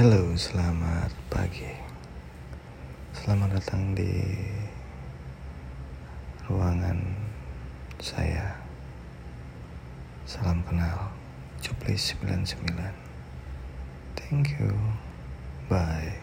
Halo, selamat pagi. Selamat datang di ruangan saya. Salam kenal. Cuplis 99. Thank you. Bye.